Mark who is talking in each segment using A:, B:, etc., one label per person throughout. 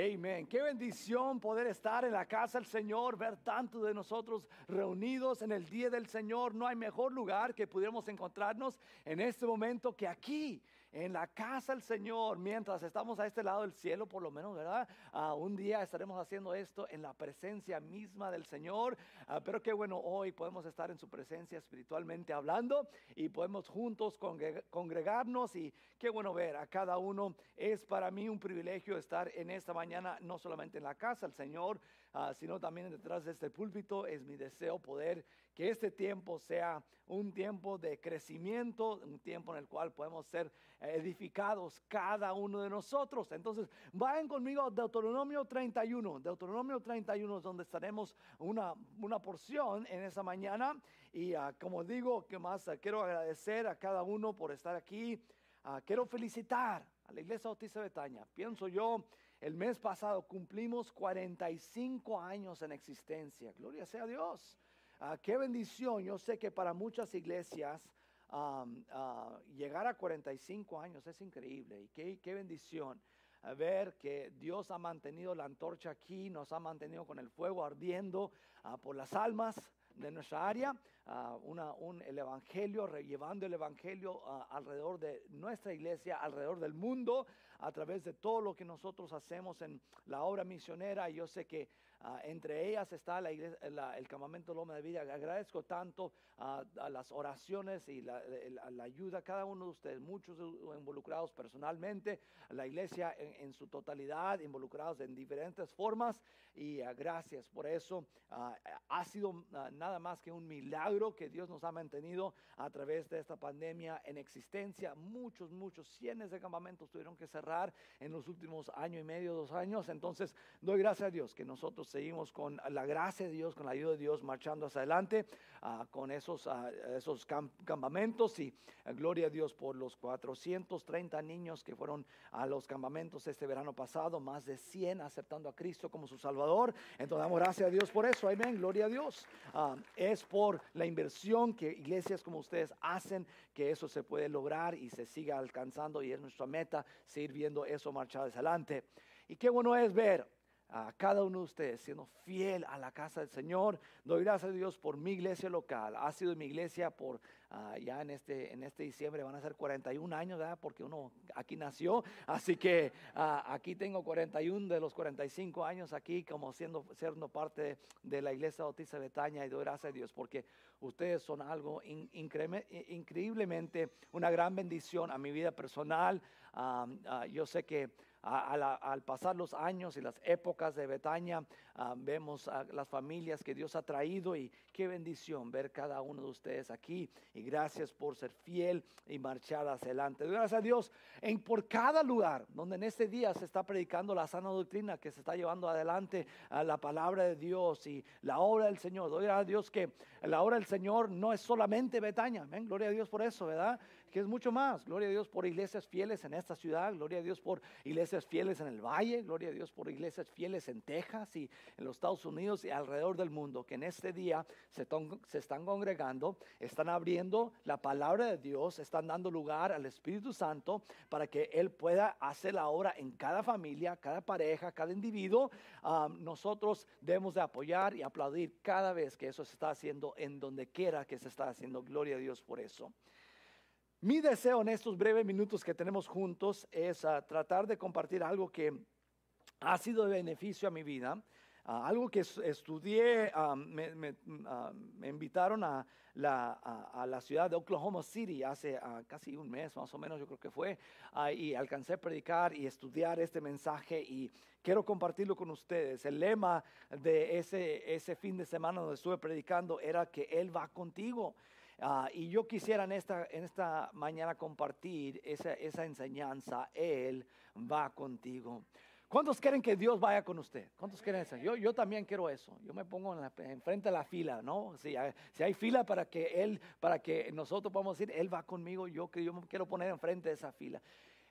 A: Amén. Qué bendición poder estar en la casa del Señor, ver tantos de nosotros reunidos en el día del Señor. No hay mejor lugar que pudiéramos encontrarnos en este momento que aquí en la casa del Señor, mientras estamos a este lado del cielo, por lo menos, ¿verdad? Ah, un día estaremos haciendo esto en la presencia misma del Señor. Ah, pero qué bueno, hoy podemos estar en su presencia espiritualmente hablando y podemos juntos congregarnos y qué bueno ver a cada uno. Es para mí un privilegio estar en esta mañana, no solamente en la casa del Señor, ah, sino también detrás de este púlpito. Es mi deseo poder que este tiempo sea un tiempo de crecimiento, un tiempo en el cual podemos ser edificados cada uno de nosotros. Entonces, vayan conmigo a Deuteronomio 31. Deuteronomio 31 es donde estaremos una, una porción en esa mañana. Y ah, como digo, que más ah, quiero agradecer a cada uno por estar aquí. Ah, quiero felicitar a la Iglesia Bautista de Betania. Pienso yo, el mes pasado cumplimos 45 años en existencia. Gloria sea a Dios. Qué bendición. Yo sé que para muchas iglesias llegar a 45 años es increíble y qué, qué bendición. Ver que Dios ha mantenido la antorcha aquí, nos ha mantenido con el fuego ardiendo ah, por las almas de nuestra área, uh, una, un, el Evangelio, llevando el Evangelio ah, alrededor de nuestra iglesia, alrededor del mundo, a través de todo lo que nosotros hacemos en la obra misionera. Yo sé que Ah, entre ellas está la el campamento Loma de Vida. Agradezco tanto a las oraciones y la, ayuda cada uno de ustedes, muchos involucrados personalmente, la iglesia en, su totalidad, involucrados en diferentes formas. Y ah, gracias por eso. Ah, ha sido nada más que un milagro que Dios nos ha mantenido a través de esta pandemia en existencia. Muchos, muchos, cientos de campamentos tuvieron que cerrar en los últimos año y medio, dos años. Entonces, doy gracias a Dios que nosotros seguimos con la gracia de Dios, con la ayuda de Dios, marchando hacia adelante ah, con esos, ah, esos campamentos y ah, gloria a Dios por los 430 niños que fueron a los campamentos este verano pasado, más de 100 aceptando a Cristo como su Salvador. Entonces damos gracias a Dios por eso, amén, gloria a Dios. es por la inversión que iglesias como ustedes hacen que eso se puede lograr y se siga alcanzando y es nuestra meta seguir viendo eso marchar hacia adelante. Y qué bueno es ver a cada uno de ustedes siendo fiel a la casa del Señor. Doy gracias a Dios por mi iglesia local. Ha sido mi iglesia por ah, ya en este, en este diciembre van a ser 41 años, ¿verdad? Porque uno aquí nació. Así que ah, aquí tengo 41 de los 45 años aquí como siendo, siendo parte de la iglesia Bautista de Betania y doy gracias a Dios porque ustedes son algo increíblemente una gran bendición a mi vida personal. Ah, yo sé que al pasar los años y las épocas de Betania, ah, vemos a las familias que Dios ha traído y qué bendición ver cada uno de ustedes aquí. Y gracias por ser fiel y marchar hacia adelante. Gracias a Dios en por cada lugar donde en este día se está predicando la sana doctrina, que se está llevando adelante a la palabra de Dios y la obra del Señor. Doy gracias a Dios que la obra del Señor no es solamente Betania. Gloria a Dios por eso, ¿verdad? Que es mucho más. Gloria a Dios por iglesias fieles en esta ciudad, gloria a Dios por iglesias fieles en el Valle, gloria a Dios por iglesias fieles en Texas y en los Estados Unidos y alrededor del mundo, que en este día se, están congregando, están abriendo la palabra de Dios, están dando lugar al Espíritu Santo para que Él pueda hacer la obra en cada familia, cada pareja, cada individuo. nosotros debemos de apoyar y aplaudir cada vez que eso se está haciendo en donde quiera que se está haciendo. Gloria a Dios por eso. Mi deseo en estos breves minutos que tenemos juntos es ah, tratar de compartir algo que ha sido de beneficio a mi vida, ah, algo que estudié, ah, me, invitaron a la, ciudad de Oklahoma City hace casi un mes más o menos, yo creo que fue, y alcancé a predicar y estudiar este mensaje y quiero compartirlo con ustedes. El lema de ese, ese fin de semana donde estuve predicando era que Él va contigo. Ah, y yo quisiera en esta, en esta mañana compartir esa, esa enseñanza. Él va contigo. ¿Cuántos quieren que Dios vaya con usted? ¿Cuántos quieren eso? Yo, yo también quiero eso. Yo me pongo en, la, frente de la fila, ¿no? Si hay, si hay, fila para que Él, para que nosotros podamos decir, Él va conmigo, yo, yo me quiero poner enfrente de esa fila.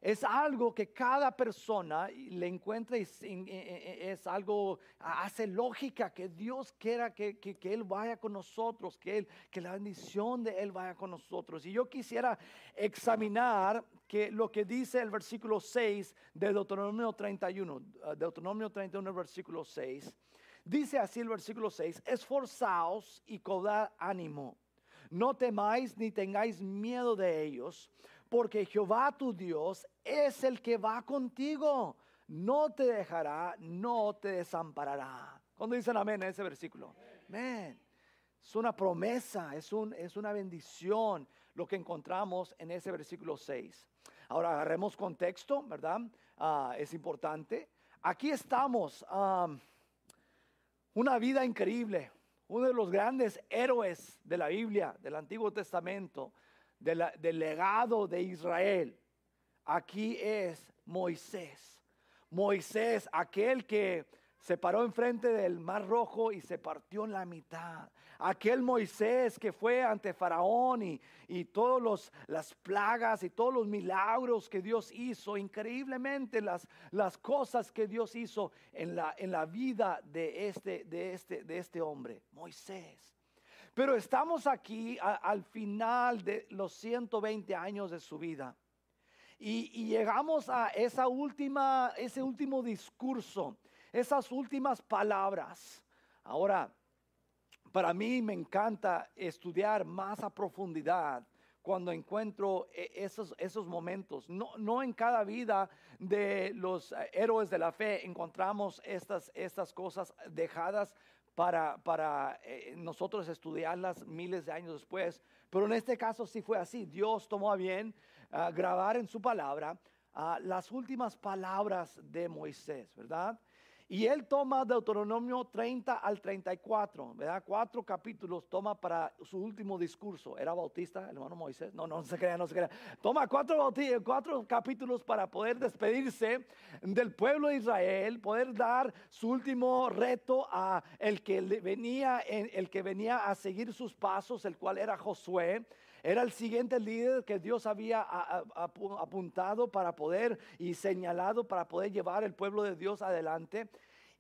A: Es algo que cada persona le encuentra y es algo, hace lógica que Dios quiera que, que, Él vaya con nosotros, que, él, que la bendición de Él vaya con nosotros. Y yo quisiera examinar que lo que dice el versículo 6 de Deuteronomio 31, uh, Deuteronomio 31, versículo 6. Dice así el versículo 6, esforzaos y cobrad ánimo, no temáis ni tengáis miedo de ellos porque Jehová tu Dios es el que va contigo. No te dejará, no te desamparará. Cuando dicen amén en ese versículo? Amén. Es una promesa, es, un, es una bendición lo que encontramos en ese versículo 6. Ahora agarremos contexto, ¿verdad? Ah, es importante. Aquí estamos, una vida increíble, uno de los grandes héroes de la Biblia, del Antiguo Testamento, del legado de Israel. Aquí es Moisés. Moisés, aquel que se paró enfrente del mar rojo y se partió en la mitad. Aquel Moisés que fue ante Faraón y, y todas las plagas y todos los milagros que Dios hizo, increíblemente las, las cosas que Dios hizo en la, en la vida de este, de, este, de este hombre, Moisés. Pero estamos aquí al final de los 120 años de su vida. Y, llegamos a esa última, ese último discurso, esas últimas palabras. Ahora, para mí me encanta estudiar más a profundidad cuando encuentro e, esos, esos momentos. No, no en cada vida de los héroes de la fe encontramos estas, estas cosas dejadas para, para eh, nosotros estudiarlas miles de años después. Pero en este caso sí fue así. Dios tomó a bien ah, grabar en su palabra ah, las últimas palabras de Moisés, ¿verdad? Y él toma Deuteronomio 30 al 34, ¿verdad? Cuatro capítulos toma para su último discurso. ¿Era bautista el hermano Moisés? No, no se crea, no se crea. Toma cuatro, cuatro capítulos para poder despedirse del pueblo de Israel, poder dar su último reto a el que venía, el que venía a seguir sus pasos, el cual era Josué. Era el siguiente líder que Dios había apuntado para poder y señalado para poder llevar el pueblo de Dios adelante.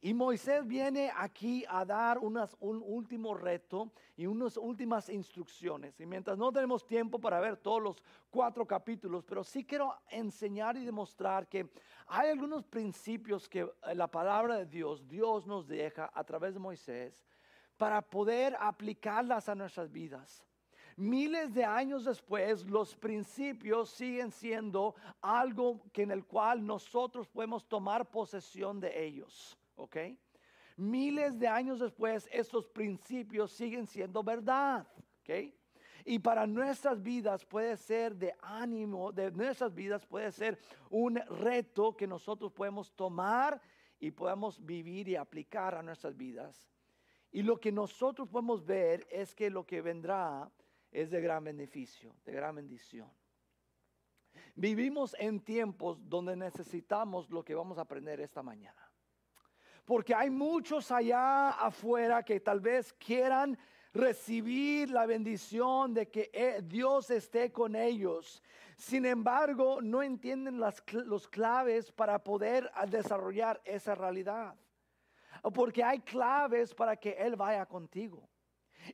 A: Y Moisés viene aquí a dar un último reto y unas últimas instrucciones. Y mientras no tenemos tiempo para ver todos los cuatro capítulos, pero sí quiero enseñar y demostrar que hay algunos principios que la palabra de Dios, Dios nos deja a través de Moisés para poder aplicarlas a nuestras vidas miles de años después, los principios siguen siendo algo que en el cual nosotros podemos tomar posesión de ellos, ¿ok? Miles de años después, estos principios siguen siendo verdad, ¿ok? Y para nuestras vidas puede ser de ánimo, de nuestras vidas puede ser un reto que nosotros podemos tomar y podemos vivir y aplicar a nuestras vidas. Y lo que nosotros podemos ver es que lo que vendrá es de gran beneficio, de gran bendición. Vivimos en tiempos donde necesitamos lo que vamos a aprender esta mañana. Porque hay muchos allá afuera que tal vez quieran recibir la bendición de que eh, Dios esté con ellos. Sin embargo, no entienden las, los claves para poder desarrollar esa realidad. Porque hay claves para que Él vaya contigo.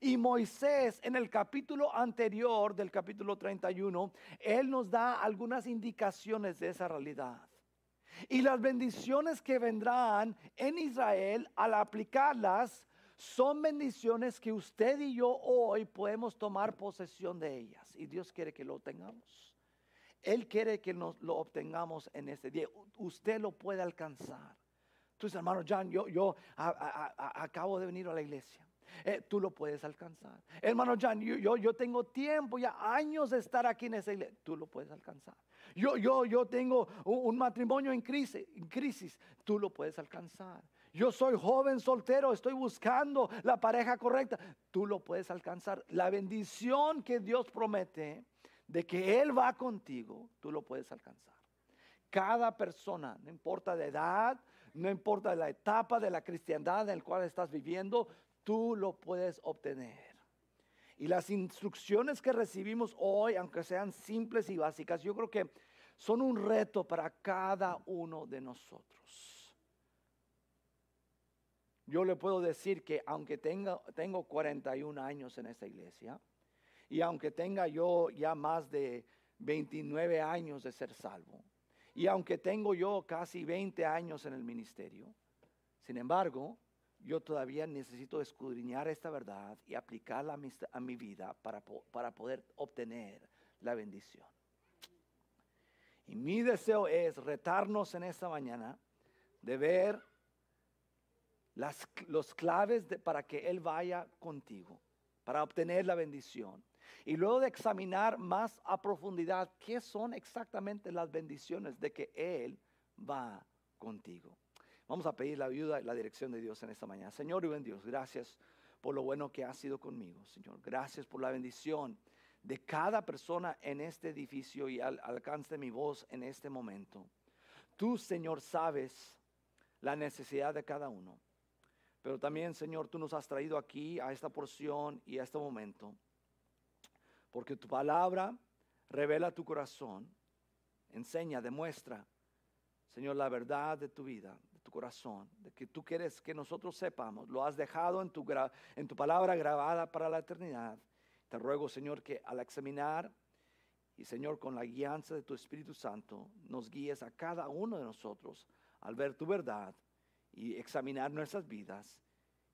A: Y Moisés en el capítulo anterior del capítulo 31, él nos da algunas indicaciones de esa realidad. Y las bendiciones que vendrán en Israel al aplicarlas son bendiciones que usted y yo hoy podemos tomar posesión de ellas. Y Dios quiere que lo tengamos. Él quiere que nos lo obtengamos en este día. Usted lo puede alcanzar. Entonces, hermano John, yo, yo acabo de venir a la iglesia. Eh, tú lo puedes alcanzar. Hermano Jan, yo, yo, tengo tiempo, ya años de estar aquí en esa iglesia. Tú lo puedes alcanzar. Yo, yo, yo tengo un, matrimonio en crisis, en crisis. Tú lo puedes alcanzar. Yo soy joven soltero, estoy buscando la pareja correcta. Tú lo puedes alcanzar. La bendición que Dios promete de que Él va contigo, tú lo puedes alcanzar. Cada persona, no importa de edad, no importa la etapa de la cristiandad en la cual estás viviendo, tú lo puedes obtener. Y las instrucciones que recibimos hoy, aunque sean simples y básicas, yo creo que son un reto para cada uno de nosotros. Yo le puedo decir que aunque tenga, tengo 41 años en esta iglesia y aunque tenga yo ya más de 29 años de ser salvo y aunque tengo yo casi 20 años en el ministerio, sin embargo, yo todavía necesito escudriñar esta verdad y aplicarla a mi, vida para, para poder obtener la bendición. Y mi deseo es retarnos en esta mañana de ver las, los claves para que Él vaya contigo, para obtener la bendición. Y luego de examinar más a profundidad qué son exactamente las bendiciones de que Él va contigo. Vamos a pedir la ayuda y la dirección de Dios en esta mañana. Señor y buen Dios, gracias por lo bueno que has sido conmigo, Señor. Gracias por la bendición de cada persona en este edificio y al alcance de mi voz en este momento. Tú, Señor, sabes la necesidad de cada uno. Pero también, Señor, tú nos has traído aquí a esta porción y a este momento. Porque tu palabra revela tu corazón, enseña, demuestra, Señor, la verdad de tu vida, tu corazón, de que tú quieres que nosotros sepamos. Lo has dejado en tu, en tu palabra grabada para la eternidad. Te ruego, Señor, que al examinar y, Señor, con la guianza de tu Espíritu Santo, nos guíes a cada uno de nosotros al ver tu verdad y examinar nuestras vidas.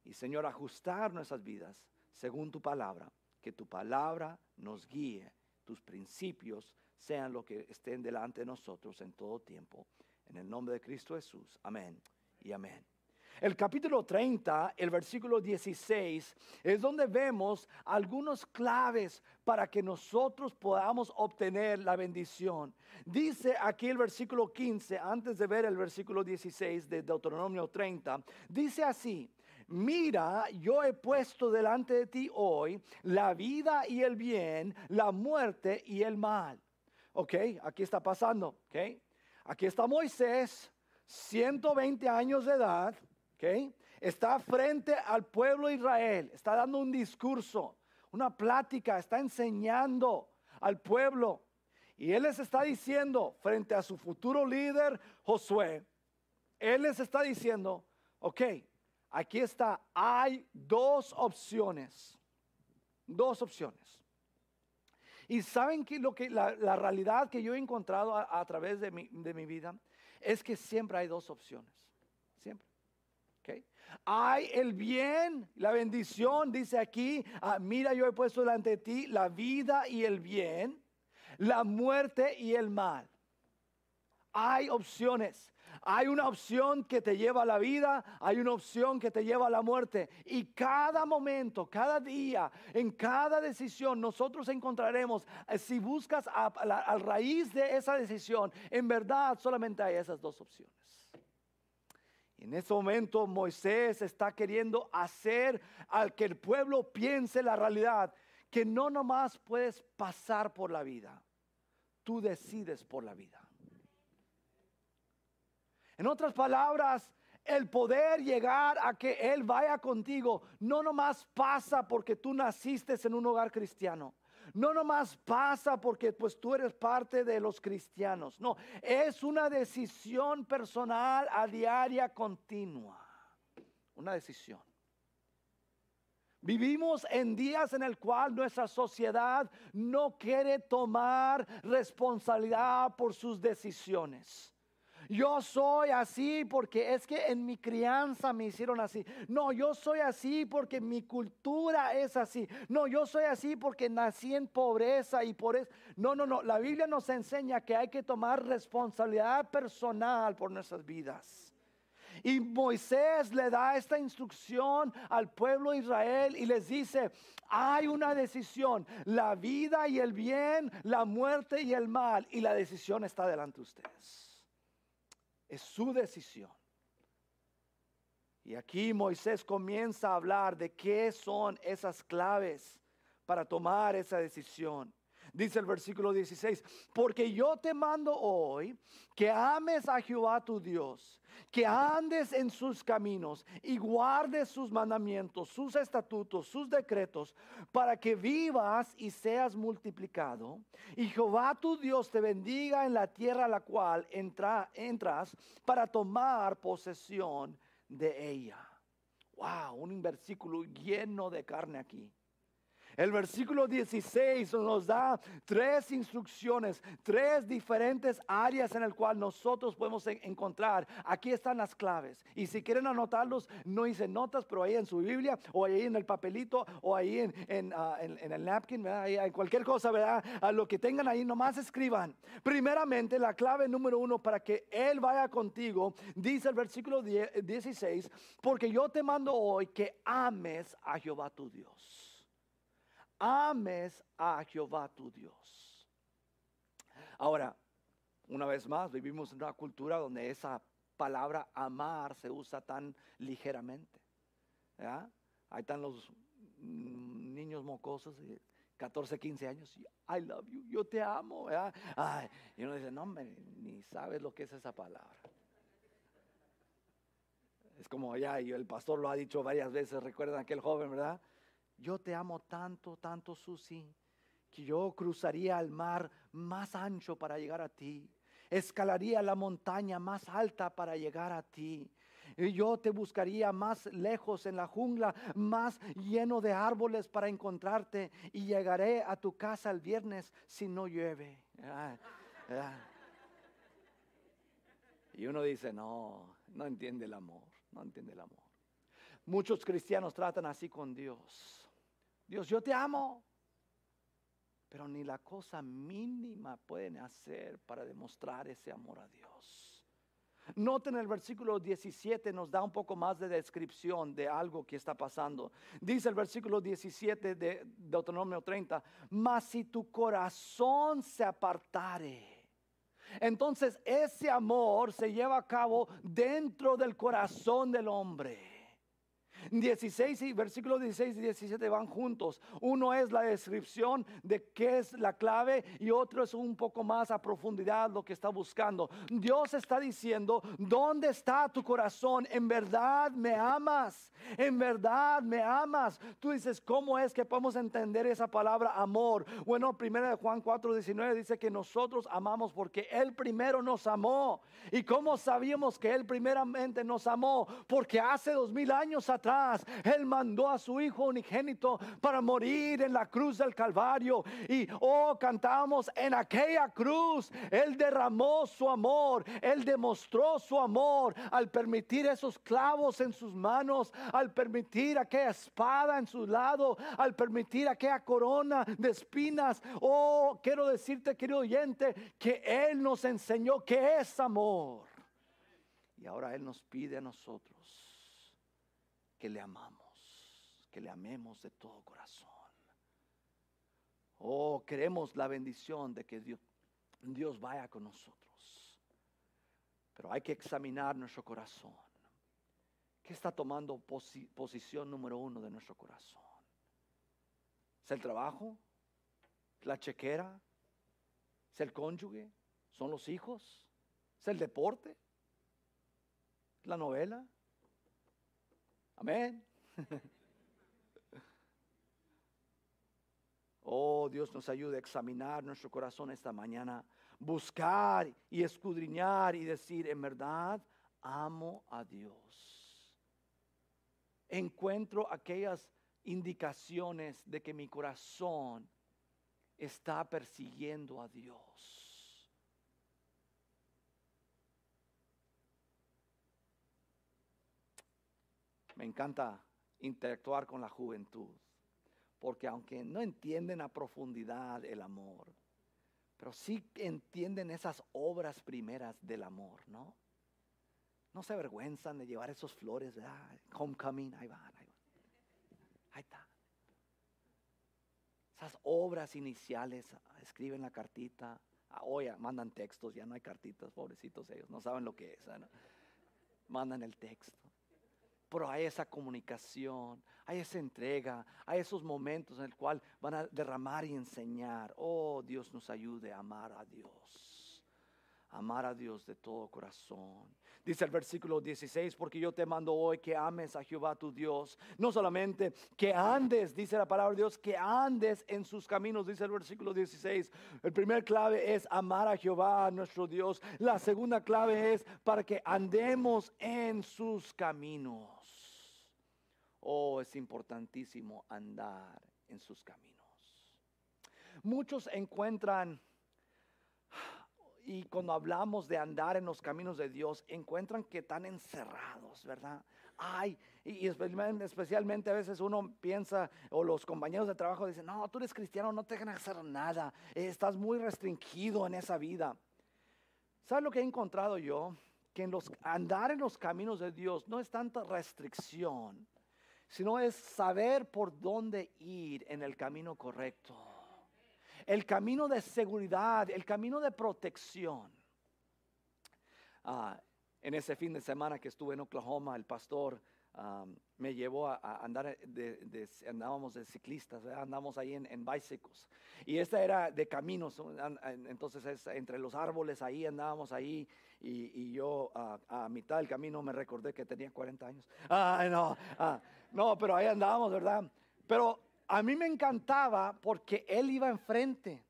A: Y, Señor, ajustar nuestras vidas según tu palabra. Que tu palabra nos guíe, tus principios sean lo que estén delante de nosotros en todo tiempo. En el nombre de Cristo Jesús. Amén y amén. El capítulo 30, el versículo 16, es donde vemos algunos claves para que nosotros podamos obtener la bendición. Dice aquí el versículo 15, antes de ver el versículo 16 de Deuteronomio 30, dice así, mira, yo he puesto delante de ti hoy la vida y el bien, la muerte y el mal. Ok, aquí está pasando, ok. Aquí está Moisés, 120 años de edad, Está frente al pueblo de Israel, está dando un discurso, una plática, está enseñando al pueblo. Y él les está diciendo frente a su futuro líder, Josué, él les está diciendo, ok, aquí está, hay dos opciones, dos opciones. Y saben que lo que la, realidad que yo he encontrado a, través de mi, de mi vida es que siempre hay dos opciones, siempre. Hay el bien, la bendición, dice aquí, ah, mira yo he puesto delante de ti la vida y el bien, la muerte y el mal. Hay opciones. Hay una opción que te lleva a la vida, hay una opción que te lleva a la muerte. Y cada momento, cada día, en cada decisión, nosotros encontraremos, eh, si buscas a, raíz de esa decisión, en verdad solamente hay esas dos opciones en ese momento Moisés está queriendo hacer al que el pueblo piense la realidad, que no nomás puedes pasar por la vida, tú decides por la vida. En otras palabras, el poder llegar a que Él vaya contigo no nomás pasa porque tú naciste en un hogar cristiano no nomás pasa porque pues tú eres parte de los cristianos, no, es una decisión personal a diaria continua, una decisión. Vivimos en días en el cual nuestra sociedad no quiere tomar responsabilidad por sus decisiones. Yo soy así porque es que en mi crianza me hicieron así. No, yo soy así porque mi cultura es así. No, yo soy así porque nací en pobreza y por eso. No, no, no. La Biblia nos enseña que hay que tomar responsabilidad personal por nuestras vidas. Y Moisés le da esta instrucción al pueblo de Israel y les dice, hay una decisión, la vida y el bien, la muerte y el mal, y la decisión está delante de ustedes. Es su decisión. Y aquí Moisés comienza a hablar de qué son esas claves para tomar esa decisión. Dice el versículo 16, porque yo te mando hoy que ames a Jehová tu Dios, que andes en sus caminos y guardes sus mandamientos, sus estatutos, sus decretos, para que vivas y seas multiplicado. Y Jehová tu Dios te bendiga en la tierra a la cual entra, entras para tomar posesión de ella. Wow, un versículo lleno de carne aquí. El versículo 16 nos da tres instrucciones, tres diferentes áreas en el cual nosotros podemos encontrar. Aquí están las claves. Y si quieren anotarlos, no hice notas, pero ahí en su Biblia, o ahí en el papelito, o ahí en, en, ah, el napkin, en cualquier cosa, ¿verdad? A lo que tengan ahí, nomás escriban. Primeramente, la clave número uno para que Él vaya contigo, dice el versículo 16, porque yo te mando hoy que ames a Jehová tu Dios ames a Jehová tu Dios. Ahora, una vez más, vivimos en una cultura donde esa palabra amar se usa tan ligeramente. Ahí están los niños mocosos de 14, 15 años. I love you, yo te amo. y uno dice, no, ni sabes lo que es esa palabra. Es como ya, y el pastor lo ha dicho varias veces, recuerdan aquel joven, ¿verdad? Yo te amo tanto, tanto, Susi, que yo cruzaría el mar más ancho para llegar a ti. Escalaría la montaña más alta para llegar a ti. Y yo te buscaría más lejos en la jungla, más lleno de árboles para encontrarte. Y llegaré a tu casa el viernes si no llueve. Y uno dice, no, no entiende el amor, no entiende el amor. Muchos cristianos tratan así con Dios. Dios, yo te amo. Pero ni la cosa mínima pueden hacer para demostrar ese amor a Dios. Noten el versículo 17 nos da un poco más de descripción de algo que está pasando. Dice el versículo 17 de Deuteronomio 30, mas si tu corazón se apartare. Entonces ese amor se lleva a cabo dentro del corazón del hombre. 16 y versículo 16 y 17 van juntos. Uno es la descripción de qué es la clave y otro es un poco más a profundidad lo que está buscando. Dios está diciendo, ¿dónde está tu corazón? ¿En verdad me amas? ¿En verdad me amas? Tú dices, ¿cómo es que podemos entender esa palabra amor? Bueno, primera de Juan 4, 19 dice que nosotros amamos porque Él primero nos amó. ¿Y cómo sabíamos que Él primeramente nos amó? Porque hace dos mil años atrás él mandó a su Hijo unigénito para morir en la cruz del Calvario. Y oh, cantamos en aquella cruz. Él derramó su amor. Él demostró su amor al permitir esos clavos en sus manos, al permitir aquella espada en su lado, al permitir aquella corona de espinas. Oh, quiero decirte, querido oyente, que Él nos enseñó que es amor. Y ahora Él nos pide a nosotros que le amamos, que le amemos de todo corazón. Oh, queremos la bendición de que Dios, Dios vaya con nosotros. Pero hay que examinar nuestro corazón. ¿Qué está tomando posición número uno de nuestro corazón? ¿Es el trabajo? ¿La chequera? ¿Es el cónyuge? ¿Son los hijos? ¿Es el deporte? ¿La novela? Amén. Oh, Dios nos ayude a examinar nuestro corazón esta mañana, buscar y escudriñar y decir, en verdad, amo a Dios. Encuentro aquellas indicaciones de que mi corazón está persiguiendo a Dios. Me encanta interactuar con la juventud, porque aunque no entienden a profundidad el amor, pero sí entienden esas obras primeras del amor, ¿no? No se avergüenzan de llevar esos flores, ¿verdad? Homecoming, ahí van, ahí van. Ahí está. Esas obras iniciales, escriben la cartita, ah, oye, mandan textos, ya no hay cartitas, pobrecitos ellos, no saben lo que es, ¿no? Mandan el texto. Pero hay esa comunicación, hay esa entrega, hay esos momentos en el cual van a derramar y enseñar. Oh, Dios nos ayude a amar a Dios. Amar a Dios de todo corazón. Dice el versículo 16, porque yo te mando hoy que ames a Jehová tu Dios. No solamente que andes, dice la palabra de Dios, que andes en sus caminos, dice el versículo 16. El primer clave es amar a Jehová nuestro Dios. La segunda clave es para que andemos en sus caminos. Oh, es importantísimo andar en sus caminos. Muchos encuentran y cuando hablamos de andar en los caminos de Dios, encuentran que están encerrados, ¿verdad? Ay, y especialmente, a veces uno piensa, o los compañeros de trabajo dicen, no, tú eres cristiano, no te dejan hacer nada, estás muy restringido en esa vida. ¿Sabes lo que he encontrado yo? Que en los, andar en los caminos de Dios no es tanta restricción, sino es saber por dónde ir en el camino correcto el camino de seguridad, el camino de protección. Ah, en ese fin de semana que estuve en Oklahoma, el pastor me llevó a, andar, de, andábamos de ciclistas, andamos ahí en, en, bicycles. Y esta era de caminos, entonces entre los árboles ahí andábamos ahí y, yo a mitad del camino me recordé que tenía 40 años. Ah, no, ah, no, pero ahí andábamos, ¿verdad? Pero a mí me encantaba porque él iba enfrente.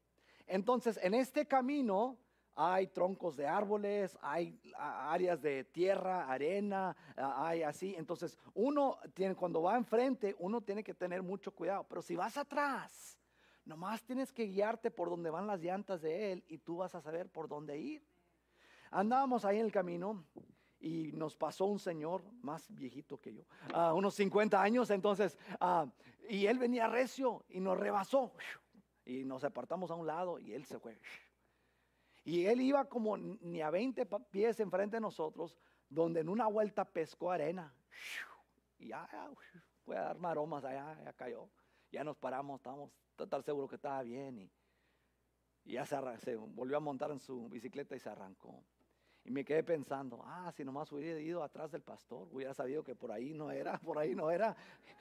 A: Entonces, en este camino hay troncos de árboles, hay áreas de tierra, arena, hay así. Entonces, uno tiene, cuando va enfrente, uno tiene que tener mucho cuidado. Pero si vas atrás, nomás tienes que guiarte por donde van las llantas de él y tú vas a saber por dónde ir. Andábamos ahí en el camino y nos pasó un señor más viejito que yo, unos 50 años, entonces, ah, y él venía recio y nos rebasó y nos apartamos a un lado y él se fue. Y él iba como ni a 20 pies enfrente de nosotros, donde en una vuelta pescó arena. Y ya, fue a dar maromas allá, ya cayó. Ya nos paramos, estábamos total seguro que estaba bien. Y, ya se volvió a montar en su bicicleta y se arrancó. Y me quedé pensando, ah, si nomás hubiera ido atrás del pastor, hubiera sabido que por ahí no era, por ahí no era.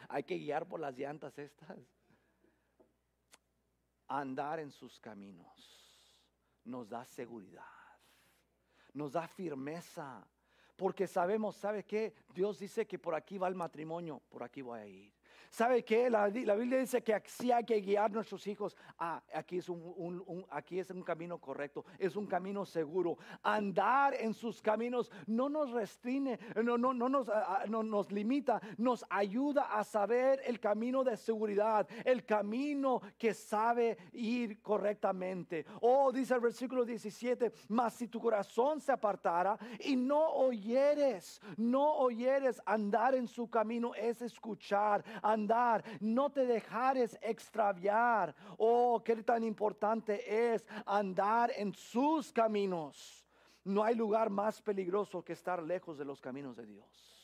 A: Hay que guiar por las llantas estas. Andar en sus caminos nos da seguridad, nos da firmeza, porque sabemos, ¿sabe qué? Dios dice que por aquí va el matrimonio, por aquí voy a ir. ¿Sabe qué? La, Biblia dice que sí hay que guiar a nuestros hijos. Ah, aquí es un, aquí es un camino correcto, es un camino seguro. Andar en sus caminos no nos restringe, no, no, no, nos, ah, ah, no nos limita, nos ayuda a saber el camino de seguridad, el camino que sabe ir correctamente. Oh, dice el versículo 17, mas si tu corazón se apartara y no oyeres, no oyeres andar en su camino, es escuchar, andar, no te dejares extraviar. Oh, qué tan importante es andar en sus caminos. No hay lugar más peligroso que estar lejos de los caminos de Dios.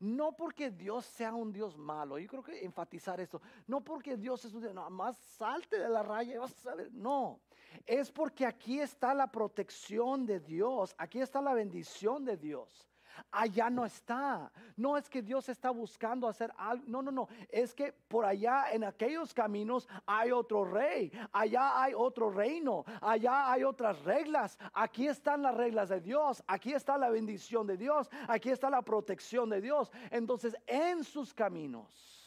A: No porque Dios sea un Dios malo, yo creo que enfatizar esto, no porque Dios es un Dios, no, más salte de la raya y vas a saber, no, es porque aquí está la protección de Dios, aquí está la bendición de Dios allá no está. No es que Dios está buscando hacer algo. No, no, no. Es que por allá en aquellos caminos hay otro rey. Allá hay otro reino. Allá hay otras reglas. Aquí están las reglas de Dios. Aquí está la bendición de Dios. Aquí está la protección de Dios. Entonces, en sus caminos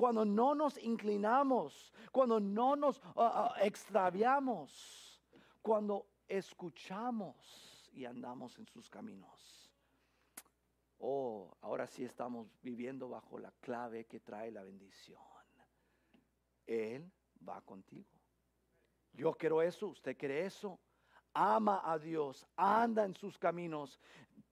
A: cuando no nos inclinamos, cuando no nos ah, ah, extraviamos, cuando escuchamos y andamos en sus caminos oh, ahora sí estamos viviendo bajo la clave que trae la bendición. Él va contigo. Yo quiero eso, usted quiere eso. Ama a Dios, anda en sus caminos.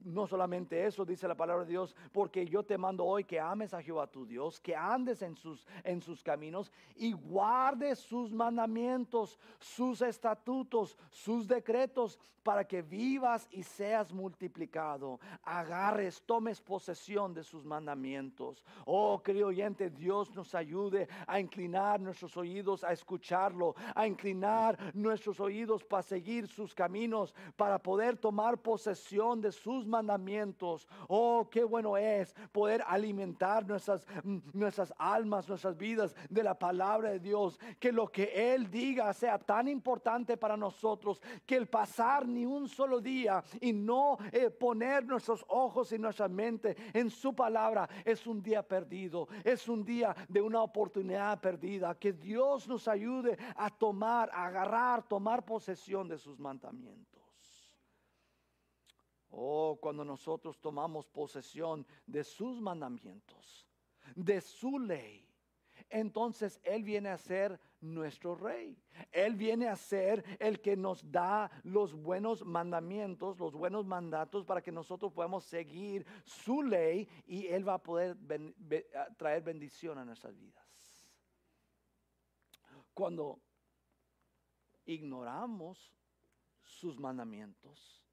A: No solamente eso, dice la palabra de Dios, porque yo te mando hoy que ames a Jehová tu Dios, que andes en sus, en sus caminos y guardes sus mandamientos, sus estatutos, sus decretos, para que vivas y seas multiplicado. Agarres, tomes posesión de sus mandamientos. Oh, querido oyente, Dios nos ayude a inclinar nuestros oídos a escucharlo, a inclinar nuestros oídos para seguir sus caminos, para poder tomar posesión de sus mandamientos. Oh, qué bueno es poder alimentar nuestras, mm, nuestras almas, nuestras vidas de la palabra de Dios. Que lo que Él diga sea tan importante para nosotros que el pasar ni un solo día y no eh, poner nuestros ojos y nuestra mente en su palabra es un día perdido, es un día de una oportunidad perdida. Que Dios nos ayude a tomar, agarrar, tomar posesión de sus mandamientos. Oh, cuando nosotros tomamos posesión de sus mandamientos, de su ley, entonces Él viene a ser nuestro rey. Él viene a ser el que nos da los buenos mandamientos, los buenos mandatos para que nosotros podamos seguir su ley y Él va a poder traer bendición a nuestras vidas. Cuando ignoramos sus mandamientos,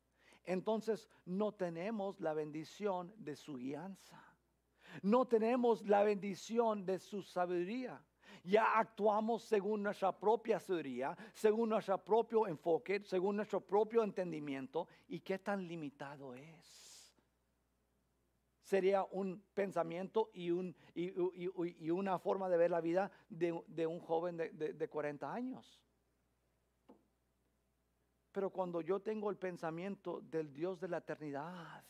A: entonces no tenemos la bendición de su guianza. No tenemos la bendición de su sabiduría. Ya actuamos según nuestra propia sabiduría, según nuestro propio enfoque, según nuestro propio entendimiento. ¿Y qué tan limitado es? Sería un pensamiento y, un, y, una forma de ver la vida de, un joven de, de 40 años. Pero cuando yo tengo el pensamiento del Dios de la eternidad,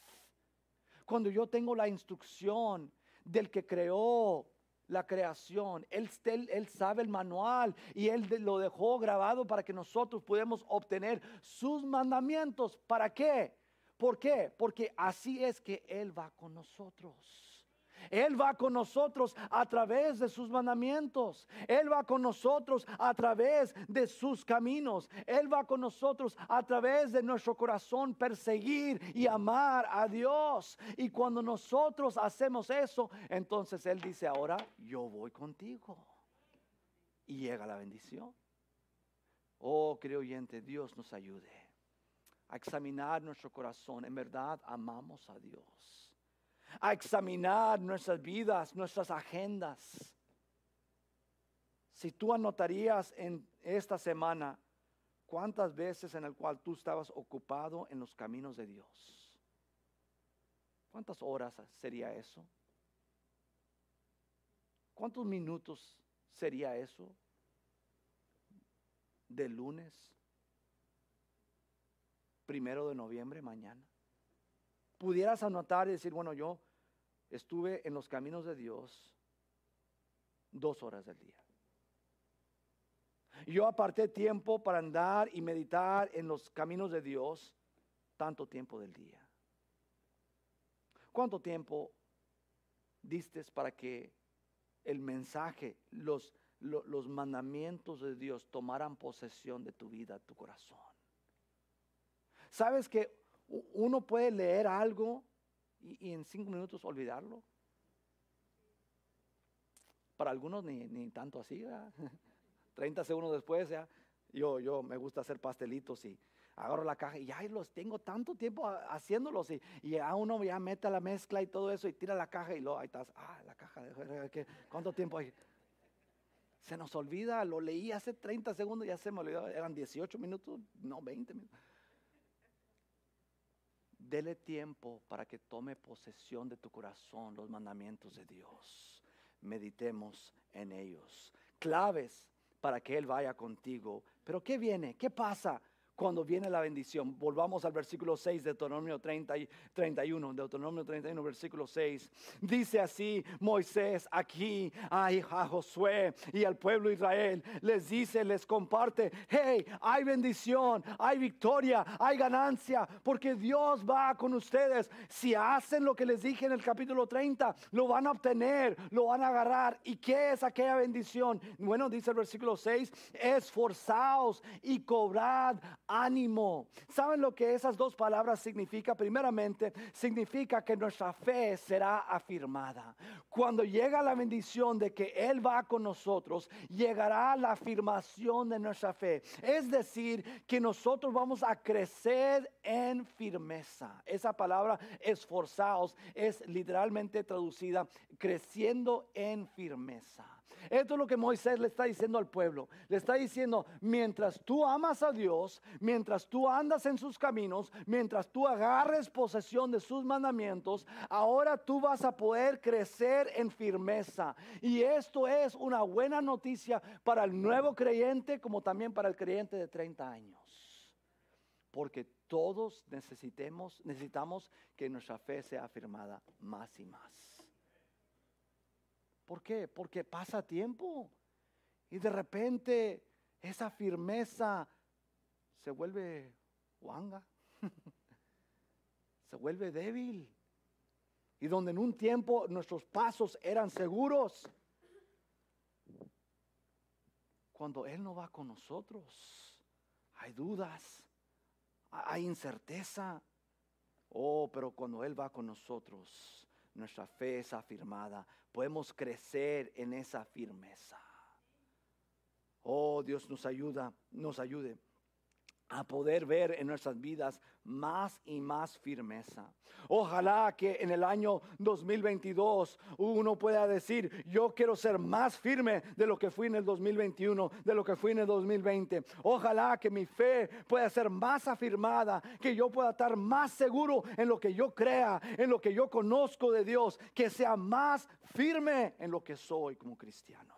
A: cuando yo tengo la instrucción del que creó la creación, él, él, sabe el manual y Él lo dejó grabado para que nosotros podamos obtener sus mandamientos. ¿Para qué? ¿Por qué? Porque así es que Él va con nosotros. Él va con nosotros a través de sus mandamientos. Él va con nosotros a través de sus caminos. Él va con nosotros a través de nuestro corazón perseguir y amar a Dios. Y cuando nosotros hacemos eso, entonces Él dice, ahora yo voy contigo. Y llega la bendición. Oh, querido oyente, Dios nos ayude a examinar nuestro corazón. En verdad amamos a Dios a examinar nuestras vidas, nuestras agendas. Si tú anotarías en esta semana cuántas veces en el cual tú estabas ocupado en los caminos de Dios. ¿Cuántas horas sería eso? ¿Cuántos minutos sería eso? De lunes, primero de noviembre, mañana pudieras anotar y decir, bueno, yo estuve en los caminos de Dios dos horas del día. Yo aparté tiempo para andar y meditar en los caminos de Dios tanto tiempo del día. ¿Cuánto tiempo diste para que el mensaje, los, los mandamientos de Dios tomaran posesión de tu vida, tu corazón? ¿Sabes que uno puede leer algo y, en cinco minutos olvidarlo. Para algunos ni, tanto así, 30 segundos después, ya, yo, yo me gusta hacer pastelitos y agarro la caja y ya los tengo tanto tiempo haciéndolos y, y a uno ya mete la mezcla y todo eso y tira la caja y luego ahí estás, ah, la caja, ¿cuánto tiempo hay? Se nos olvida, lo leí hace 30 segundos, ya se me olvidó, eran 18 minutos, no 20 minutos. Dele tiempo para que tome posesión de tu corazón los mandamientos de Dios. Meditemos en ellos. Claves para que Él vaya contigo. Pero ¿qué viene? ¿Qué pasa? Cuando viene la bendición. Volvamos al versículo 6 de Deuteronomio 30 y 31. Deuteronomio 31, versículo 6. Dice así Moisés aquí a, a Josué y al pueblo de Israel. Les dice, les comparte, hey, hay bendición, hay victoria, hay ganancia, porque Dios va con ustedes. Si hacen lo que les dije en el capítulo 30, lo van a obtener, lo van a agarrar. ¿Y qué es aquella bendición? Bueno, dice el versículo 6, esforzaos y cobrad ánimo. ¿Saben lo que esas dos palabras significan? Primeramente, significa que nuestra fe será afirmada. Cuando llega la bendición de que Él va con nosotros, llegará la afirmación de nuestra fe. Es decir, que nosotros vamos a crecer en firmeza. Esa palabra esforzados es literalmente traducida creciendo en firmeza. Esto es lo que Moisés le está diciendo al pueblo. Le está diciendo, mientras tú amas a Dios, mientras tú andas en sus caminos, mientras tú agarres posesión de sus mandamientos, ahora tú vas a poder crecer en firmeza. Y esto es una buena noticia para el nuevo creyente como también para el creyente de 30 años. Porque todos necesitemos, necesitamos que nuestra fe sea afirmada más y más. ¿Por qué? Porque pasa tiempo y de repente esa firmeza se vuelve guanga, se vuelve débil. Y donde en un tiempo nuestros pasos eran seguros, cuando Él no va con nosotros, hay dudas, hay incerteza. Oh, pero cuando Él va con nosotros, nuestra fe es afirmada. Podemos crecer en esa firmeza. Oh, Dios nos ayuda, nos ayude a poder ver en nuestras vidas más y más firmeza. Ojalá que en el año 2022 uno pueda decir, yo quiero ser más firme de lo que fui en el 2021, de lo que fui en el 2020. Ojalá que mi fe pueda ser más afirmada, que yo pueda estar más seguro en lo que yo crea, en lo que yo conozco de Dios, que sea más firme en lo que soy como cristiano.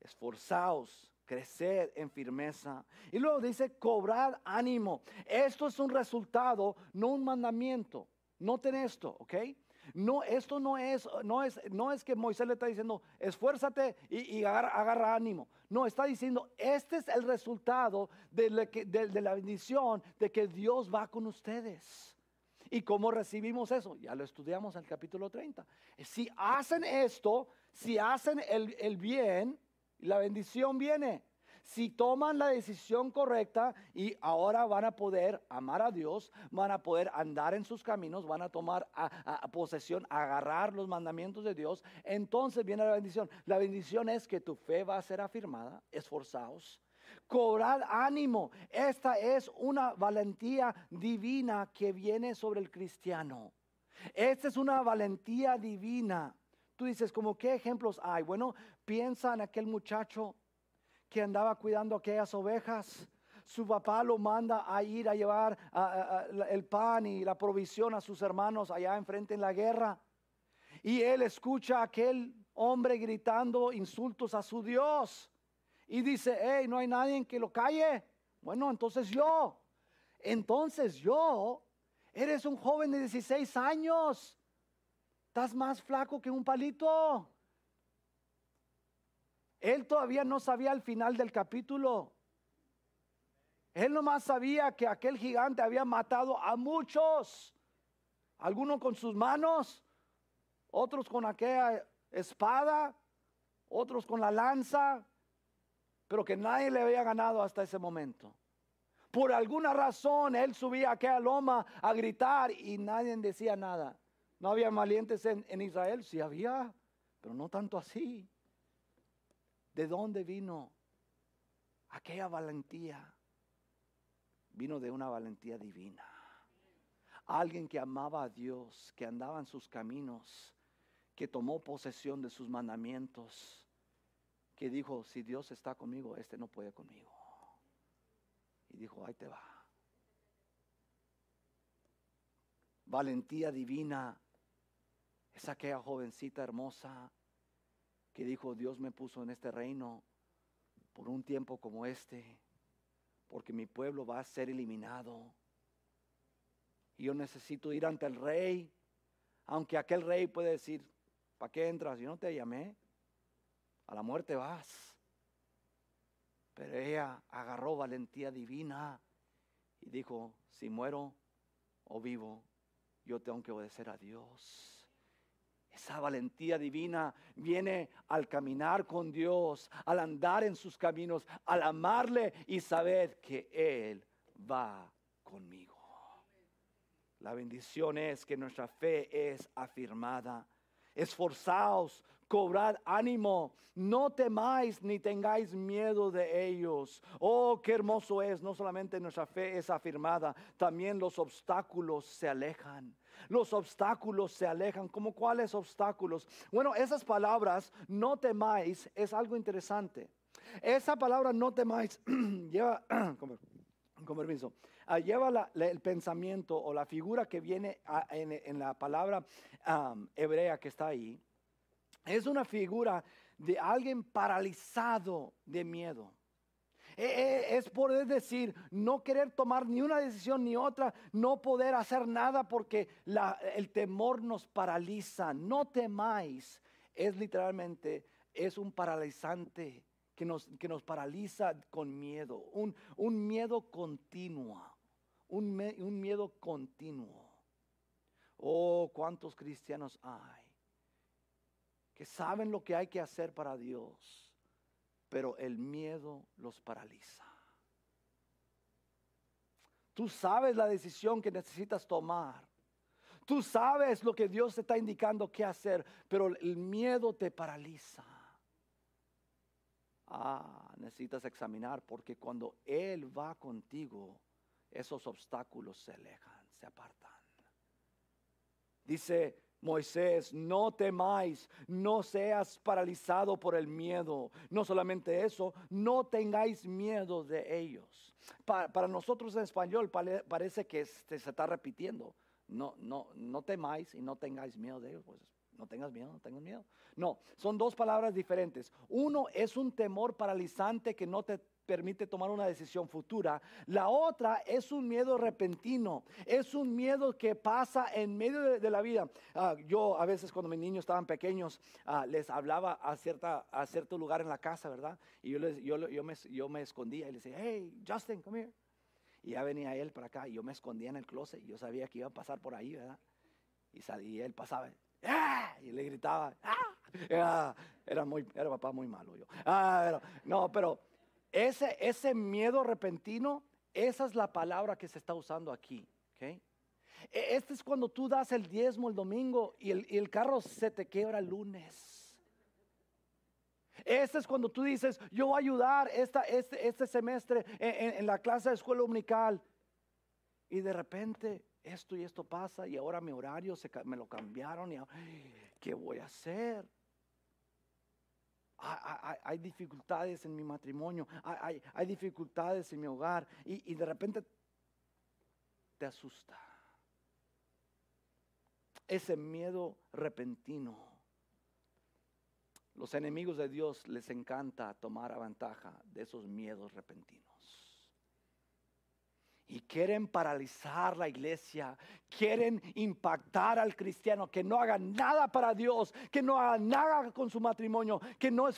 A: esforzaos crecer en firmeza. Y luego dice cobrar ánimo. Esto es un resultado, no un mandamiento. Noten esto, ¿ok? No, esto no es, no es, no es que Moisés le está diciendo, esfuérzate y, agarra, ánimo. No, está diciendo, este es el resultado de la, de bendición de que Dios va con ustedes. ¿Y cómo recibimos eso? Ya lo estudiamos en el capítulo 30. Si hacen esto, si hacen el bien, la bendición viene. Si toman la decisión correcta y ahora van a poder amar a Dios, van a poder andar en sus caminos, van a tomar a, posesión, agarrar los mandamientos de Dios, entonces viene la bendición. La bendición es que tu fe va a ser afirmada, esforzaos. Cobrad ánimo. Esta es una valentía divina que viene sobre el cristiano. Esta es una valentía divina. Tú dices, ¿como qué ejemplos hay? Bueno, piensa en aquel muchacho que andaba cuidando aquellas ovejas. Su papá lo manda a ir a llevar el pan y la provisión a sus hermanos allá enfrente en la guerra. Y él escucha a aquel hombre gritando insultos a su Dios. Y dice, hey, no hay nadie que lo calle. Bueno, entonces yo, entonces yo, eres un joven de 16 años Estás más flaco que un palito. Él todavía no sabía el final del capítulo. Él nomás sabía que aquel gigante había matado a muchos. Algunos con sus manos, otros con aquella espada, otros con la lanza, pero que nadie le había ganado hasta ese momento. Por alguna razón él subía a aquella loma a gritar y nadie decía nada. ¿No había valientes en, Israel? Sí había, pero no tanto así. ¿De dónde vino aquella valentía? Vino de una valentía divina. Alguien que amaba a Dios, que andaba en sus caminos, que tomó posesión de sus mandamientos, que dijo, si Dios está conmigo, este no puede conmigo. Y dijo, ahí te va. Valentía divina es aquella jovencita hermosa que dijo, Dios me puso en este reino por un tiempo como este, porque mi pueblo va a ser eliminado. Y yo necesito ir ante el rey, aunque aquel rey puede decir, ¿para qué entras? Yo no te llamé, a la muerte vas. Pero ella agarró valentía divina y dijo, si muero o vivo, yo tengo que obedecer a Dios. Esa valentía divina viene al caminar con Dios, al andar en sus caminos, al amarle y saber que Él va conmigo. La bendición es que nuestra fe es afirmada. Esforzaos, cobrad ánimo, no temáis ni tengáis miedo de ellos. Oh, qué hermoso es, no solamente nuestra fe es afirmada, también los obstáculos se alejan. Los obstáculos se alejan. ¿Cómo cuáles obstáculos? Bueno, esas palabras, no temáis, es algo interesante. Esa palabra no temáis lleva, con, permiso, ah, lleva el pensamiento o la figura que viene en, la palabra hebrea que está ahí. Es una figura de alguien paralizado de miedo. E, e, es poder decir, no querer tomar ni una decisión ni otra, no poder hacer nada porque el temor nos paraliza. No temáis, es literalmente, es un paralizante que nos, que nos paraliza con miedo, un, un miedo continuo, un, un miedo continuo. Oh, cuántos cristianos hay que saben lo que hay que hacer para Dios, pero el miedo los paraliza. Tú sabes la decisión que necesitas tomar. Tú sabes lo que Dios te está indicando qué hacer, pero el miedo te paraliza. Ah, necesitas examinar porque cuando Él va contigo, esos obstáculos se alejan, se apartan. Dice Moisés, no temáis, no seas paralizado por el miedo. No solamente eso, no tengáis miedo de ellos. Para, nosotros en español parece que se, se está repitiendo. No, no, no temáis y no tengáis miedo de ellos. Pues no tengas miedo, no tengas miedo. No, son dos palabras diferentes. Uno es un temor paralizante que no te permite tomar una decisión futura. La otra es un miedo repentino, es un miedo que pasa en medio de, la vida. Ah, yo a veces cuando mis niños estaban pequeños ah, les hablaba a, cierta, a cierto lugar en la casa, ¿verdad? Y yo, les, yo, yo, me, yo me escondía y le decía, hey, Justin, come here. Y ya venía él para acá y yo me escondía en el closet y yo sabía que iba a pasar por ahí, ¿verdad? Y, salía, él pasaba, ¡Ah! y le gritaba, ¡Ah! Era, era papá muy malo yo. Ah, no, pero ese, ese miedo repentino, esa es la palabra que se está usando aquí. E, este es cuando tú das el diezmo el domingo y el, el carro se te quebra el lunes. Este es cuando tú dices, yo voy a ayudar esta, este, este semestre en, la clase de escuela dominical. Y de repente esto y esto pasa y ahora mi horario se, me lo cambiaron y ¿qué voy a hacer? hay, dificultades en mi matrimonio, hay, dificultades en mi hogar y, y de repente te asusta. Ese miedo repentino. Los enemigos de Dios les encanta tomar ventaja de esos miedos repentinos y quieren paralizar la iglesia, quieren impactar al cristiano, que no haga nada para Dios, que no haga nada con su matrimonio, que no,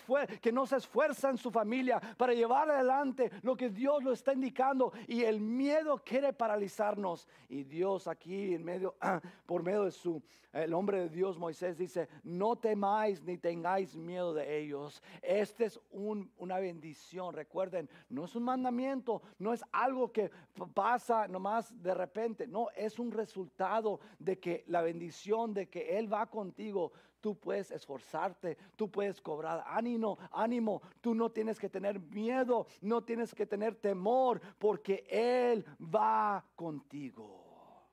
A: que no se esfuerza en su familia para llevar adelante lo que Dios lo está indicando y el miedo quiere paralizarnos. Y Dios aquí en medio, por medio de su, el hombre de Dios Moisés dice, no temáis ni tengáis miedo de ellos. Este es una bendición, recuerden, no es un mandamiento, no es algo que pasa nomás de repente. No, es un resultado de que la bendición de que Él va contigo. Tú puedes esforzarte, tú puedes cobrar ánimo, ánimo. Tú no tienes que tener miedo, no tienes que tener temor, porque Él va contigo.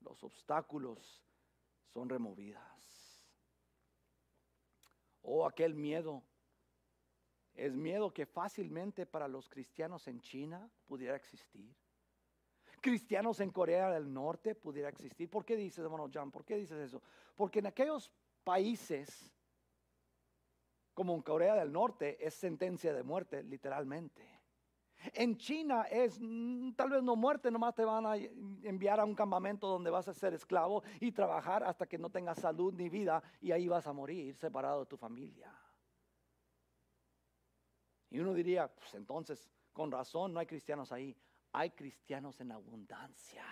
A: Los obstáculos son removidas. Oh, aquel miedo es miedo que fácilmente para los cristianos en China pudiera existir cristianos en Corea del Norte pudiera existir. ¿Por qué dices, hermano John? ¿Por qué dices eso? Porque en aquellos países, como en Corea del Norte, es sentencia de muerte, literalmente. En China es mm, tal vez no muerte, nomás te van a enviar a un campamento donde vas a ser esclavo y trabajar hasta que no tengas salud ni vida y ahí vas a morir separado de tu familia. Y uno diría, pues entonces, con razón no hay cristianos ahí hay cristianos en abundancia.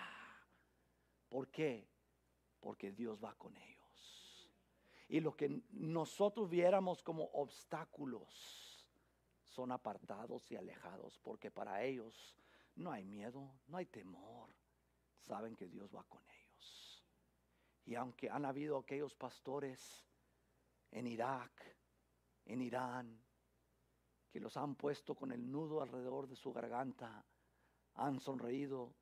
A: ¿Por qué? Porque Dios va con ellos. Y lo que nosotros viéramos como obstáculos son apartados y alejados, porque para ellos no hay miedo, no hay temor. Saben que Dios va con ellos. Y aunque han habido aquellos pastores en Irak, en Irán, que los han puesto con el nudo alrededor de su garganta, han sonreído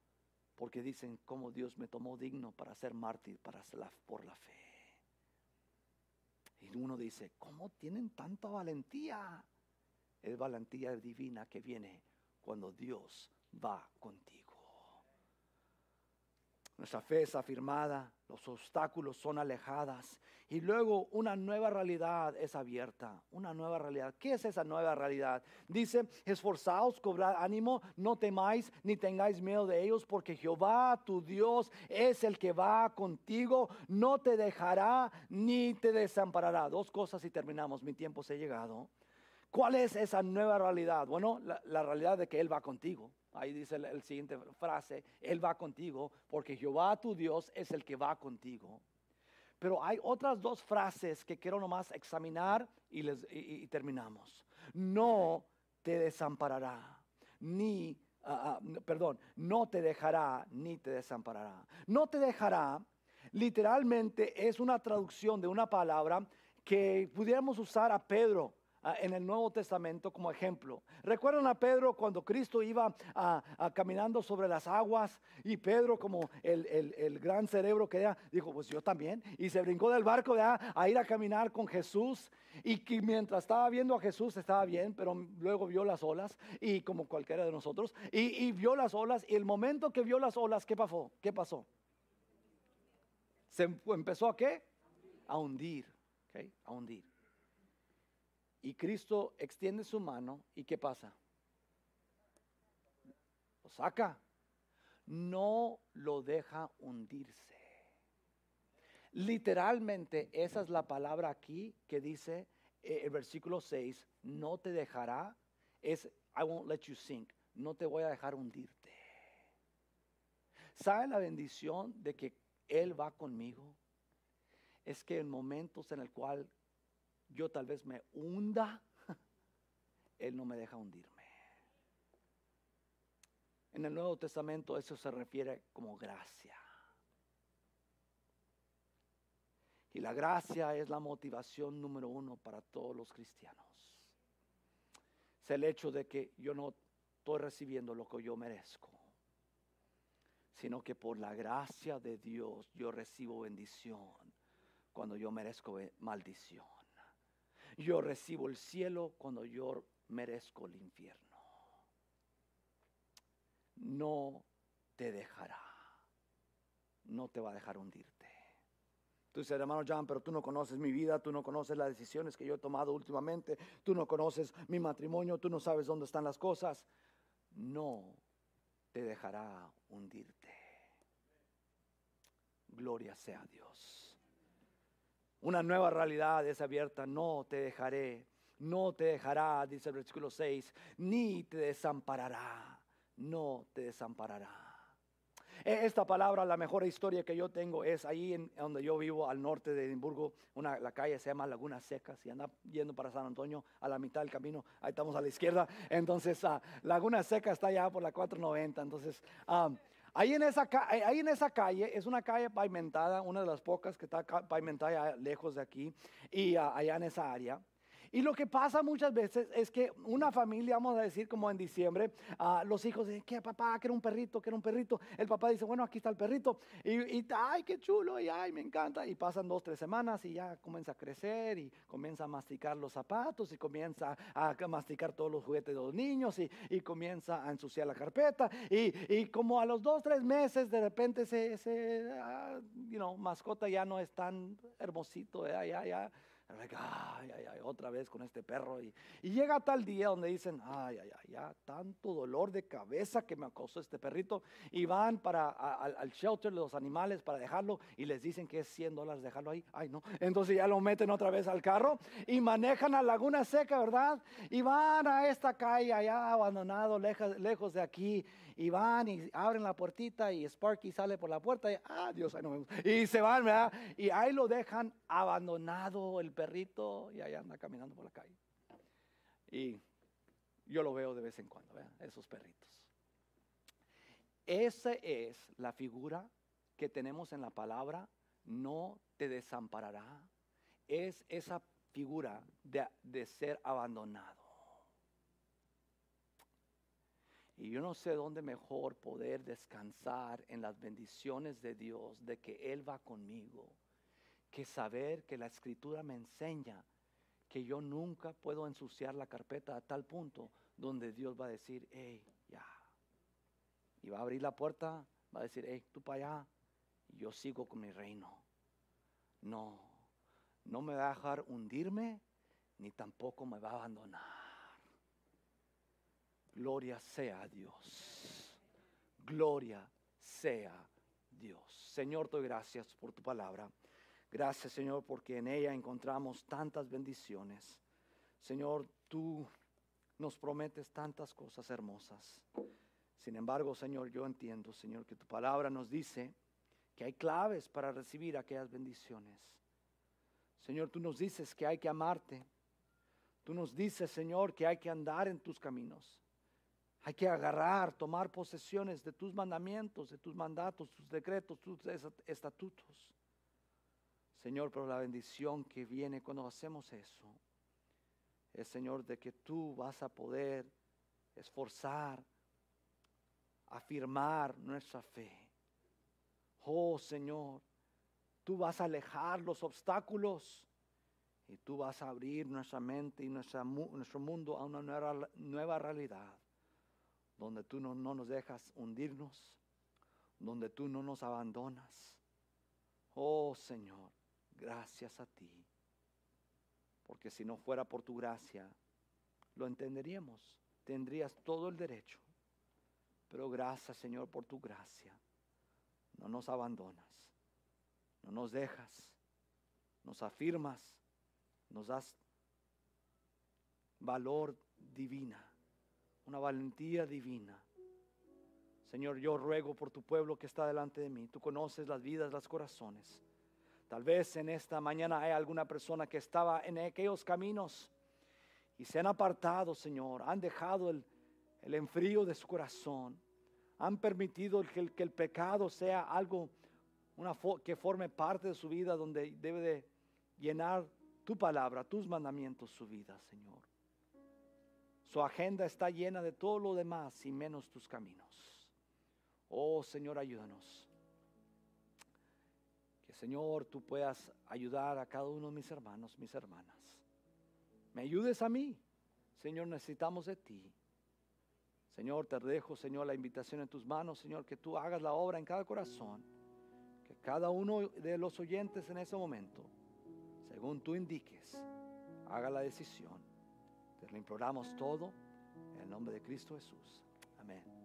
A: porque dicen cómo Dios me tomó digno para ser mártir para por la fe. Y uno dice, ¿cómo tienen tanta valentía? Es valentía divina que viene cuando Dios va contigo. Nuestra fe es afirmada, los obstáculos son alejadas y luego una nueva realidad es abierta, una nueva realidad. ¿Qué es esa nueva realidad? Dice, esforzaos, cobrar ánimo, no temáis ni tengáis miedo de ellos, porque Jehová tu Dios es el que va contigo, no te dejará ni te desamparará. Dos cosas y terminamos, mi tiempo se ha llegado. ¿Cuál es esa nueva realidad? Bueno, la realidad de que Él va contigo. Ahí dice la siguiente frase, Él va contigo, porque Jehová tu Dios es el que va contigo. Pero hay otras dos frases que quiero nomás examinar y, les, terminamos. No te desamparará, ni, ah, ah, perdón, no te dejará, ni te desamparará. No te dejará, literalmente es una traducción de una palabra que pudiéramos usar a Pedro en el Nuevo Testamento como ejemplo. ¿Recuerdan a Pedro cuando Cristo iba caminando sobre las aguas y Pedro como el, gran cerebro que era, dijo, pues yo también, y se brincó del barco a ir a caminar con Jesús y que mientras estaba viendo a Jesús estaba bien, pero luego vio las olas y como cualquiera de nosotros, y, vio las olas y el momento que vio las olas, ¿qué pasó? ¿Qué pasó? Se empezó a qué? A hundir, a hundir. Y Cristo extiende su mano y ¿qué pasa? Lo saca. No lo deja hundirse. Literalmente esa es la palabra aquí que dice eh, el versículo 6, no te dejará, es I won't let you sink, no te voy a dejar hundirte. ¿Sabe la bendición de que Él va conmigo? Es que en momentos en el cual yo tal vez me hunda, Él no me deja hundirme. En el Nuevo Testamento eso se refiere como gracia. Y la gracia es la motivación número uno para todos los cristianos. Es el hecho de que yo no estoy recibiendo lo que yo merezco, sino que por la gracia de Dios yo recibo bendición cuando yo merezco maldición. Yo recibo el cielo cuando yo merezco el infierno. No te dejará. No te va a dejar hundirte. Tú dices, hermano John, pero tú no conoces mi vida, tú no conoces las decisiones que yo he tomado últimamente, tú no conoces mi matrimonio, tú no sabes dónde están las cosas. No te dejará hundirte. Gloria sea a Dios. Una nueva realidad es abierta, no te dejaré, no te dejará, dice el versículo 6, ni te desamparará, no te desamparará. E, esta palabra, la mejor historia que yo tengo es ahí en donde yo vivo, al norte de Edimburgo, una, la calle se llama Laguna Seca, si anda yendo para San Antonio, a la mitad del camino, ahí estamos a la izquierda, entonces uh, Laguna Seca está allá por la 490, entonces... Um, Ahí en, esa, ahí en esa calle, es una calle pavimentada, una de las pocas que está pavimentada lejos de aquí y ah, allá en esa área. Y lo que pasa muchas veces es que una familia, vamos a decir como en diciembre, uh, los hijos dicen, que papá, que era un perrito, que era un perrito. El papá dice, bueno, aquí está el perrito. Y, ay, qué chulo, y ay, me encanta. Y pasan dos, tres semanas y ya comienza a crecer y comienza a masticar los zapatos y comienza a masticar todos los juguetes de los niños y, y comienza a ensuciar la carpeta. Y, y, como a los dos, tres meses, de repente ese, ese uh, you know, mascota ya no es tan hermosito, ya, ya, ya ay, ay, ay, otra vez con este perro. Y, llega tal día donde dicen, ay, ay, ay, ya tanto dolor de cabeza que me acosó este perrito. Y van para al shelter de los animales para dejarlo y les dicen que es 100 dólares dejarlo ahí. Ay, no. Entonces ya lo meten otra vez al carro y manejan a Laguna Seca, ¿verdad? Y van a esta calle allá abandonado, lejos, lejos de aquí y van y abren la puertita y Sparky sale por la puerta y, ah, Dios, ahí no vemos. Y se van, ¿verdad? Y ahí lo dejan abandonado el perrito y ahí anda caminando por la calle. Y yo lo veo de vez en cuando, ¿verdad? Esos perritos. Esa es la figura que tenemos en la palabra, no te desamparará. Es esa figura de, de ser abandonado. Y yo no sé dónde mejor poder descansar en las bendiciones de Dios, de que Él va conmigo, que saber que la escritura me enseña que yo nunca puedo ensuciar la carpeta a tal punto donde Dios va a decir, hey, ya. Y va a abrir la puerta, va a decir, hey, tú para allá. Y yo sigo con mi reino. No, no me va a dejar hundirme, ni tampoco me va a abandonar. Gloria sea a Dios. Gloria sea Dios. Señor, doy gracias por tu palabra. Gracias, Señor, porque en ella encontramos tantas bendiciones. Señor, tú nos prometes tantas cosas hermosas. Sin embargo, Señor, yo entiendo, Señor, que tu palabra nos dice que hay claves para recibir aquellas bendiciones. Señor, tú nos dices que hay que amarte. Tú nos dices, Señor, que hay que andar en tus caminos. Hay que agarrar, tomar posesiones de tus mandamientos, de tus mandatos, tus decretos, tus estatutos. Señor, pero la bendición que viene cuando hacemos eso es, Señor, de que tú vas a poder esforzar, afirmar nuestra fe. Oh Señor, tú vas a alejar los obstáculos y tú vas a abrir nuestra mente y nuestro mundo a una nueva, nueva realidad, donde tú no, no nos dejas hundirnos, donde tú no nos abandonas. Oh Señor, gracias a ti. Porque si no fuera por tu gracia, lo entenderíamos. Tendrías todo el derecho. Pero gracias Señor por tu gracia. No nos abandonas. No nos dejas. Nos afirmas. Nos das valor divina. Una valentía divina. Señor, yo ruego por tu pueblo que está delante de mí. Tú conoces las vidas, los corazones. Tal vez en esta mañana hay alguna persona que estaba en aquellos caminos y se han apartado, Señor, han dejado el, enfrío de su corazón, han permitido que el, el pecado sea algo una que forme parte de su vida donde debe de llenar tu palabra, tus mandamientos, su vida, Señor. Su agenda está llena de todo lo demás y menos tus caminos. Oh Señor, ayúdanos. Señor, tú puedas ayudar a cada uno de mis hermanos, mis hermanas. Me ayudes a mí. Señor, necesitamos de ti. Señor, te dejo, Señor, la invitación en tus manos, Señor, que tú hagas la obra en cada corazón. Que cada uno de los oyentes en ese momento, según tú indiques, haga la decisión. Te lo imploramos todo en el nombre de Cristo Jesús. Amén.